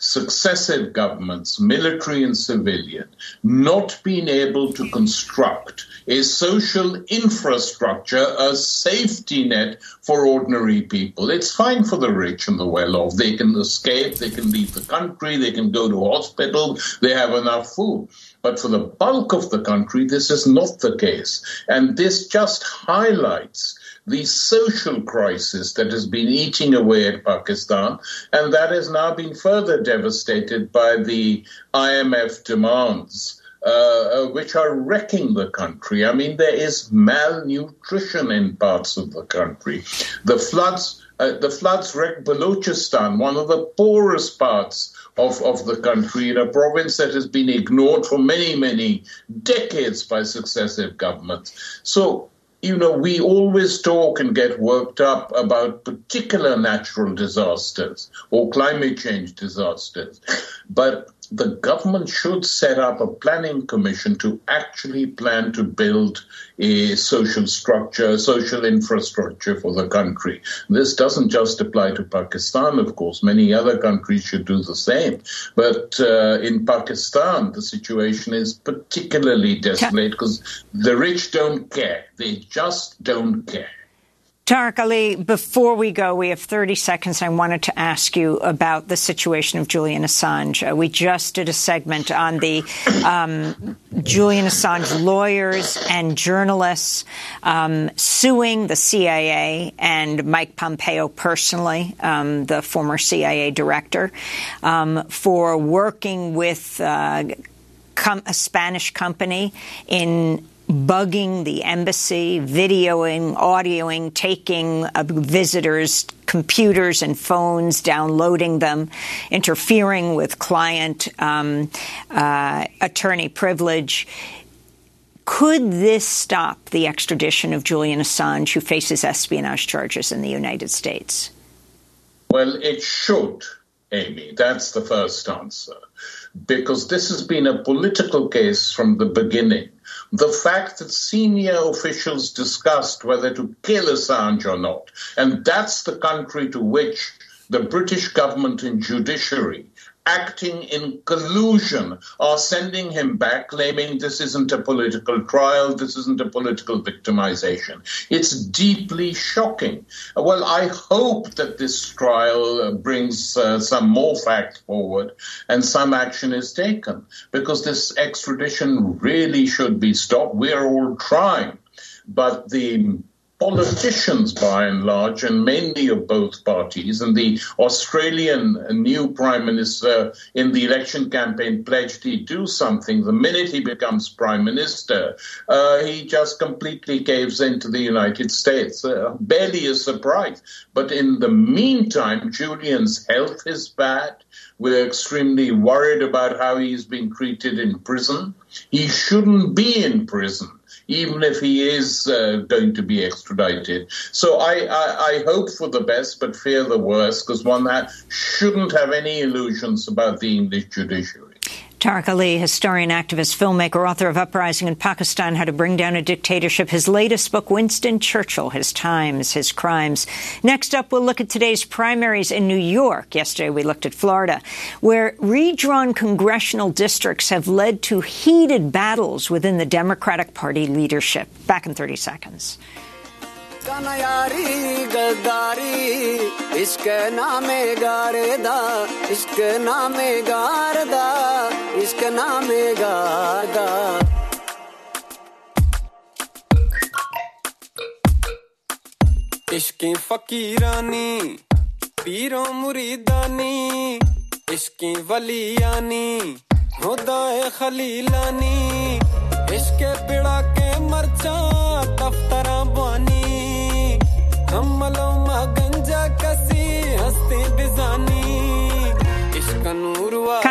successive governments, military and civilian, not been able to construct a social infrastructure, a safety net for ordinary people. It's fine for the rich and the well off. They can escape, they can leave the country, they can go to hospital, they have enough food. But for the bulk of the country, this is not the case. And this just highlights the social crisis that has been eating away at Pakistan, and that has now been further devastated by the IMF demands. Uh, uh, which are wrecking the country. I mean, there is malnutrition in parts of the country. The floods, uh, the floods wrecked Balochistan, one of the poorest parts of, of the country, in a province that has been ignored for many, many decades by successive governments. So you know, we always talk and get worked up about particular natural disasters or climate change disasters. But the government should set up a planning commission to actually plan to build a social structure, social infrastructure for the country. This doesn't just apply to Pakistan, of course. Many other countries should do the same. But uh, in Pakistan, the situation is particularly desolate because the rich don't care. They just don't care. Tariq Ali, before we go, we have 30 seconds. I wanted to ask you about the situation of Julian Assange. Uh, we just did a segment on the um, Julian Assange lawyers and journalists um, suing the CIA and Mike Pompeo personally, um, the former CIA director, um, for working with uh, a Spanish company in bugging the embassy, videoing, audioing, taking uh, visitors' computers and phones, downloading them, interfering with client um, uh, attorney privilege. Could this stop the extradition of Julian Assange, who faces espionage charges in the United States? Well, it should, Amy. That's the first answer. Because this has been a political case from the beginning the fact that senior officials discussed whether to kill Assange or not. And that's the country to which the British government and judiciary acting in collusion are sending him back, claiming this isn't a political trial, this isn't a political victimization. It's deeply shocking. Well, I hope that this trial uh, brings uh, some more fact forward and some action is taken because this extradition really should be stopped. We're all trying. But the politicians, by and large, and mainly of both parties. And the Australian new prime minister in the election campaign pledged he'd do something. The minute he becomes prime minister, uh, he just completely caves into the United States. Uh, barely a surprise. But in the meantime, Julian's health is bad. We're extremely worried about how he's being treated in prison. He shouldn't be in prison even if he is uh, going to be extradited. So I, I, I, hope for the best, but fear the worst, because one that shouldn't have any illusions about the English judiciary. Tariq Ali, historian, activist, filmmaker, author of Uprising in Pakistan, How to Bring Down a Dictatorship. His latest book, Winston Churchill, His Times, His Crimes. Next up, we'll look at today's primaries in New York. Yesterday, we looked at Florida, where redrawn congressional districts have led to heated battles within the Democratic Party leadership. Back in 30 seconds. यारी गद्दारी, इश्क नामे गारेदा, इश्क नामे गार दा इश्क नामे गार दा इश्की फकीरानी, पीरों मुरीदानी, इश्की वलियानी खुदाए खलीलानी, इश्क पिड़ा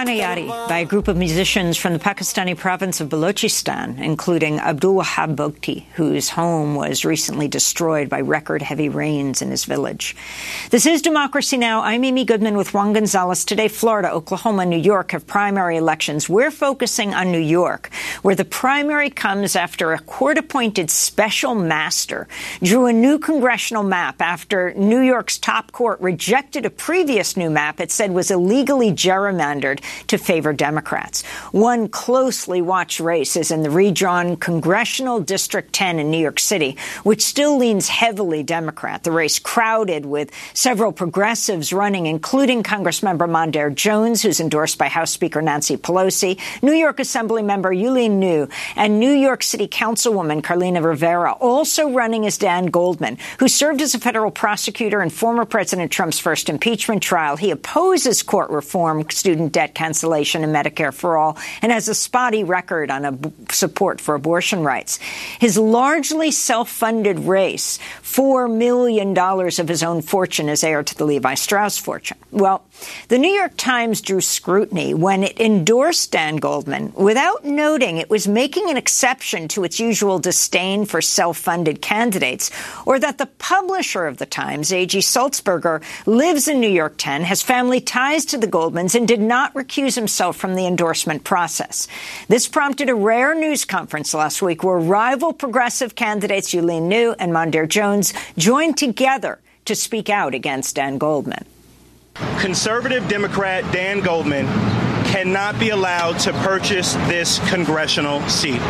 by a group of musicians from the Pakistani province of Balochistan, including Abdul Wahab Bugti, whose home was recently destroyed by record heavy rains in his village. This is Democracy Now! I'm Amy Goodman with Juan Gonzalez. Today, Florida, Oklahoma, New York have primary elections. We're focusing on New York, where the primary comes after a court-appointed special master drew a new congressional map after New York's top court rejected a previous new map it said was illegally gerrymandered to favor Democrats. One closely watched race is in the redrawn Congressional District 10 in New York City, which still leans heavily Democrat. The race crowded with several progressives running, including Congressmember Mondaire Jones, who's endorsed by House Speaker Nancy Pelosi, New York Assemblymember Yuh-Line Niou, and New York City Councilwoman Carlina Rivera. Also running is Dan Goldman, who served as a federal prosecutor in former President Trump's first impeachment trial. He opposes court reform, student debt cancellation, and Medicare for all, and has a spotty record on a support for abortion rights. His largely self-funded race, $4 million of his own fortune as heir to the Levi Strauss fortune. Well, the New York Times drew scrutiny when it endorsed Dan Goldman without noting it was making an exception to its usual disdain for self-funded candidates, or that the publisher of the Times, A.G. Sulzberger, lives in New York 10, has family ties to the Goldmans, and did not recuse himself from the endorsement process. This prompted a rare news conference last week where rival progressive candidates Yuh-Line and Mondaire Jones joined together to speak out against Dan Goldman. Conservative Democrat Dan Goldman cannot be allowed to purchase this congressional seat.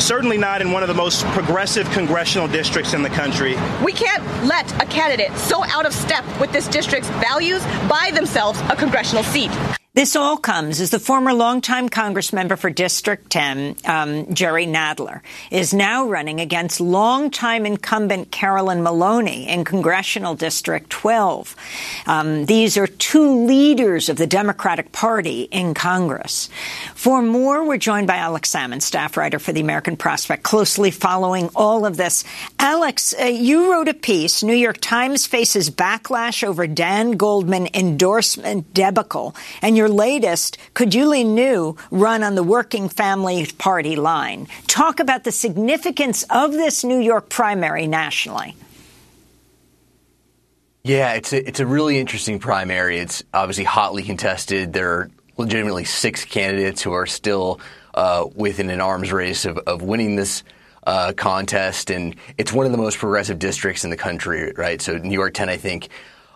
Certainly not in one of the most progressive congressional districts in the country. We can't let a candidate so out of step with this district's values buy themselves a congressional seat. This all comes as the former longtime Congress member for District 10, um, Jerry Nadler, is now running against longtime incumbent Carolyn Maloney in Congressional District 12. Um, these are two leaders of the Democratic Party in Congress. For more, we're joined by Alex Sammon, staff writer for the American Prospect, closely following all of this. Alex, uh, you wrote a piece, New York Times faces backlash over Dan Goldman endorsement debacle, and your latest, could Yuh-Line Niou run on the Working Family Party line? Talk about the significance of this New York primary nationally. Yeah, it's a, it's a really interesting primary. It's obviously hotly contested. There are legitimately six candidates who are still uh, within an arms race of, of winning this uh, contest, and it's one of the most progressive districts in the country, right? So New York 10, I think,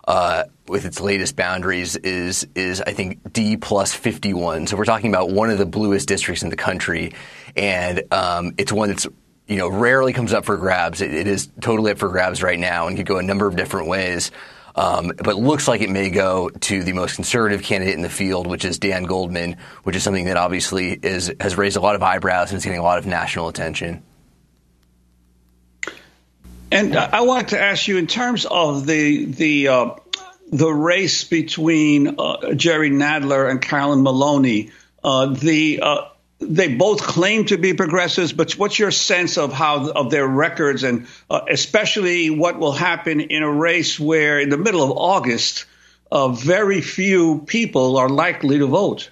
uh, with its latest boundaries is is I think D plus 51. So we're talking about one of the bluest districts in the country, and um, it's one that's you know rarely comes up for grabs. It, it is totally up for grabs right now, and could go a number of different ways. Um, but looks like it may go to the most conservative candidate in the field, which is Dan Goldman, which is something that obviously is has raised a lot of eyebrows and is getting a lot of national attention. And I wanted to ask you, in terms of the the uh, the race between uh, Jerry Nadler and Carolyn Maloney, uh, the uh, they both claim to be progressives, but what's your sense of how of their records, and uh, especially what will happen in a race where, in the middle of August, uh, very few people are likely to vote?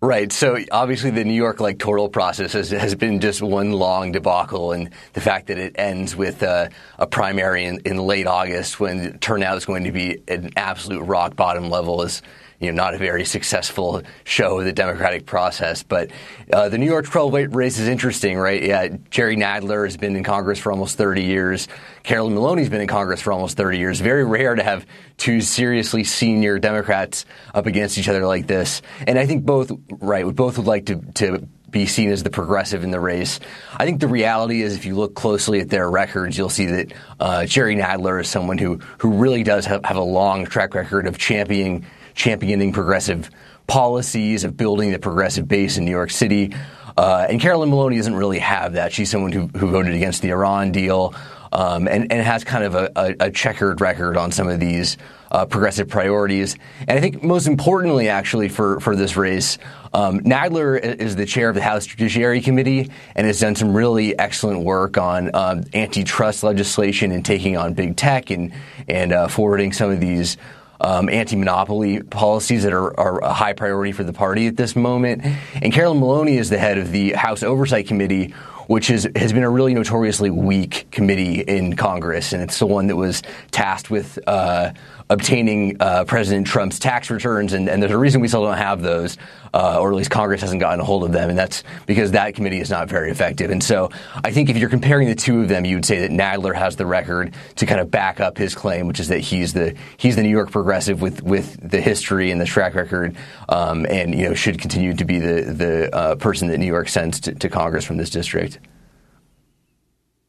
Right. So obviously the New York electoral process has, has been just one long debacle, and the fact that it ends with a primary in, in, late August when turnout is going to be an absolute rock bottom level is you know, not a very successful show of the democratic process. But uh, the New York 12 race is interesting, right? Yeah, Jerry Nadler has been in Congress for almost 30 years. Carolyn Maloney's been in Congress for almost 30 years. Very rare to have two seriously senior Democrats up against each other like this. And I think both, right, both would like to, to be seen as the progressive in the race. I think the reality is, if you look closely at their records, you'll see that uh, Jerry Nadler is someone who who really does have, have a long track record of championing championing progressive policies, of building the progressive base in New York City. Uh, and Carolyn Maloney doesn't really have that. She's someone who, who voted against the Iran deal. um, and, and has kind of a, a, a, checkered record on some of these uh, progressive priorities. And I think most importantly, actually, for, for this race, um, Nadler is the chair of the House Judiciary Committee and has done some really excellent work on um, antitrust legislation and taking on big tech and, and uh, forwarding some of these um, anti-monopoly policies that are, are, a high priority for the party at this moment. And Carolyn Maloney is the head of the House Oversight Committee, which is, has been a really notoriously weak committee in Congress, and it's the one that was tasked with uh, obtaining uh, President Trump's tax returns, and, and, there's a reason we still don't have those, uh, or at least Congress hasn't gotten a hold of them, and that's because that committee is not very effective. And so I think if you're comparing the two of them, you would say that Nadler has the record to kind of back up his claim, which is that he's the he's the New York progressive with with the history and the track record, um, and you know should continue to be the the uh, person that New York sends to, to Congress from this district.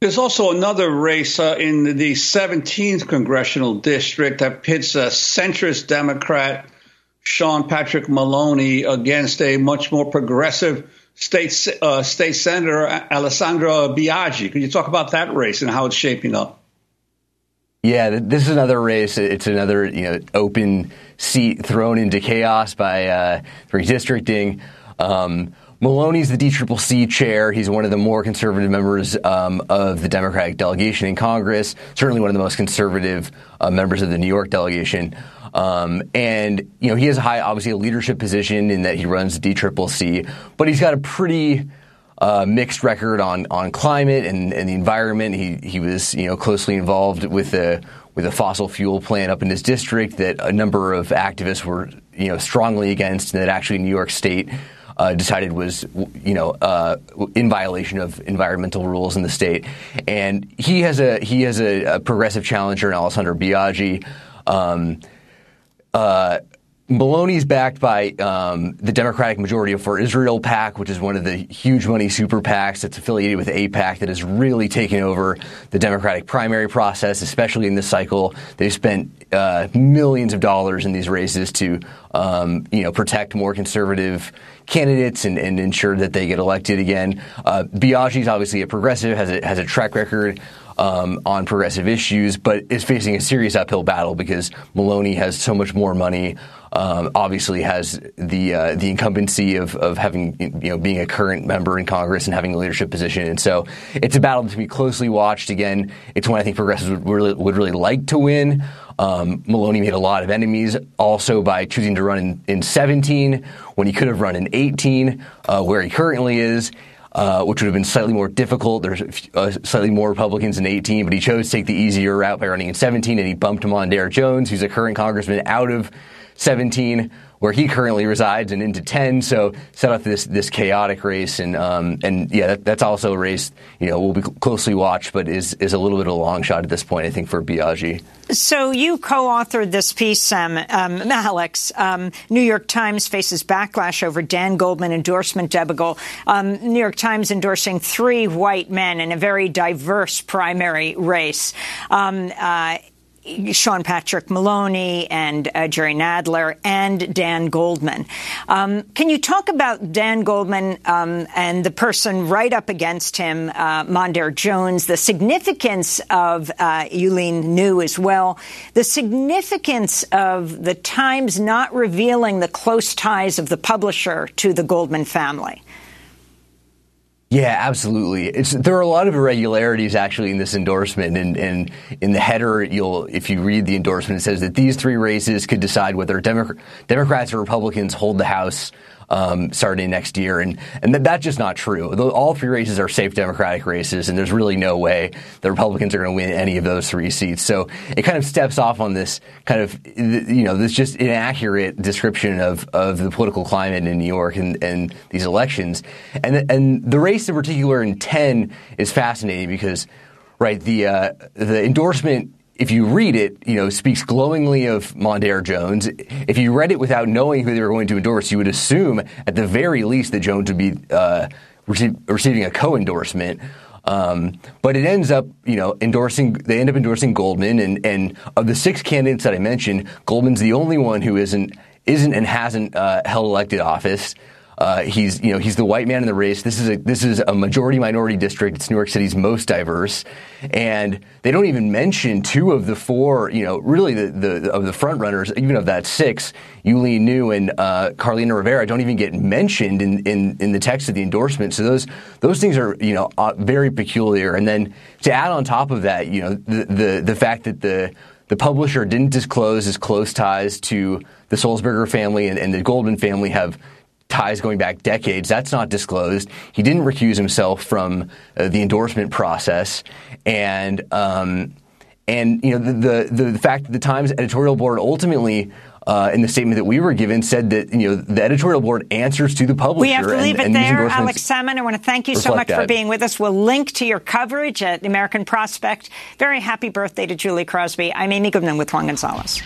There's also another race uh, in the 17th congressional district that pits a centrist Democrat, Sean Patrick Maloney, against a much more progressive state uh, state senator, Alessandra Biaggi. Can you talk about that race and how it's shaping up? Yeah, this is another race. It's another you know open seat thrown into chaos by uh, redistricting. Um, Maloney's the DCCC chair. He's one of the more conservative members um, of the Democratic delegation in Congress, certainly one of the most conservative uh, members of the New York delegation. Um, and, you know, he has a high, obviously, a leadership position in that he runs DCCC, but he's got a pretty uh, mixed record on, on climate and, and the environment. He, he was, you know, closely involved with a, with a fossil fuel plant up in his district that a number of activists were, you know, strongly against, and that actually New York State uh, decided was, you know, uh, in violation of environmental rules in the state. And he has a he has a, a progressive challenger in Alessandro Biaggi. Um, uh, Maloney's backed by um, the Democratic Majority for Israel PAC, which is one of the huge money super PACs that's affiliated with AIPAC that has really taken over the Democratic primary process, especially in this cycle. They've spent uh, millions of dollars in these races to, um, you know, protect more conservative candidates and, and, ensure that they get elected again. Uh, Biaggi is obviously a progressive, has a, has a track record um, on progressive issues, but is facing a serious uphill battle because Maloney has so much more money. Um, obviously, has the uh, the incumbency of, of having you know being a current member in Congress and having a leadership position, and so it's a battle to be closely watched. Again, it's one I think progressives would really, would really like to win. Um, Maloney made a lot of enemies also by choosing to run in, in 17 when he could have run in 18, uh, where he currently is. Uh, which would have been slightly more difficult. There's uh, slightly more Republicans in 18, but he chose to take the easier route by running in 17, and he bumped him on Mondaire Jones, who's a current congressman, out of 17 where he currently resides and into 10. So set up this this chaotic race, and um, and yeah, that, that's also a race you know will be closely watched, but is is a little bit of a long shot at this point, I think, for Biaggi. So you co-authored this piece, Sam um, Alex. Um, New York Times faces backlash over Dan Goldman endorsement debacle. Um, New York Times endorsing three white men in a very diverse primary race. Um, uh, Sean Patrick Maloney and uh, Jerry Nadler and Dan Goldman. Um, can you talk about Dan Goldman um, and the person right up against him, uh, Mondaire Jones, the significance of uh, Yuh-Line Niou as well, the significance of the Times not revealing the close ties of the publisher to the Goldman family? Yeah, absolutely. It's, there are a lot of irregularities actually in this endorsement, and, and in the header, you'll if you read the endorsement, it says that these three races could decide whether Democrats or Republicans hold the House um, starting next year, and and that's just not true. All three races are safe Democratic races, and there's really no way the Republicans are going to win any of those three seats. So it kind of steps off on this kind of you know this just inaccurate description of of the political climate in New York and, and these elections, and and the race in particular in ten is fascinating because right the uh, the endorsement if you read it, you know, speaks glowingly of Mondaire Jones. If you read it without knowing who they were going to endorse, you would assume at the very least that Jones would be uh, receive, receiving a co-endorsement. Um, but it ends up, you know, endorsing. They end up endorsing Goldman, and, and of the six candidates that I mentioned, Goldman's the only one who isn't isn't and hasn't uh, held elected office. Uh, he's you know he's the white man in the race. This is a this is a majority minority district. It's New York City's most diverse, and they don't even mention two of the four. You know, really the, the of the front runners, even of that six, Yuh-Line Niou and uh, Carlina Rivera don't even get mentioned in, in, in the text of the endorsement. So those those things are you know uh, very peculiar. And then to add on top of that, you know the the, the fact that the the publisher didn't disclose his close ties to the Sulzberger family and, and the Goldman family have ties going back decades. That's not disclosed. He didn't recuse himself from uh, the endorsement process, and um, and you know the, the the fact that the Times editorial board ultimately. Uh, in the statement that we were given, said that you know the editorial board answers to the publisher. We have to leave and, it and there, Alex Sammon. I want to thank you so much that. for being with us. We'll link to your coverage at the American Prospect. Very happy birthday to Julie Crosby. I'm Amy Goodman with Juan Gonzalez.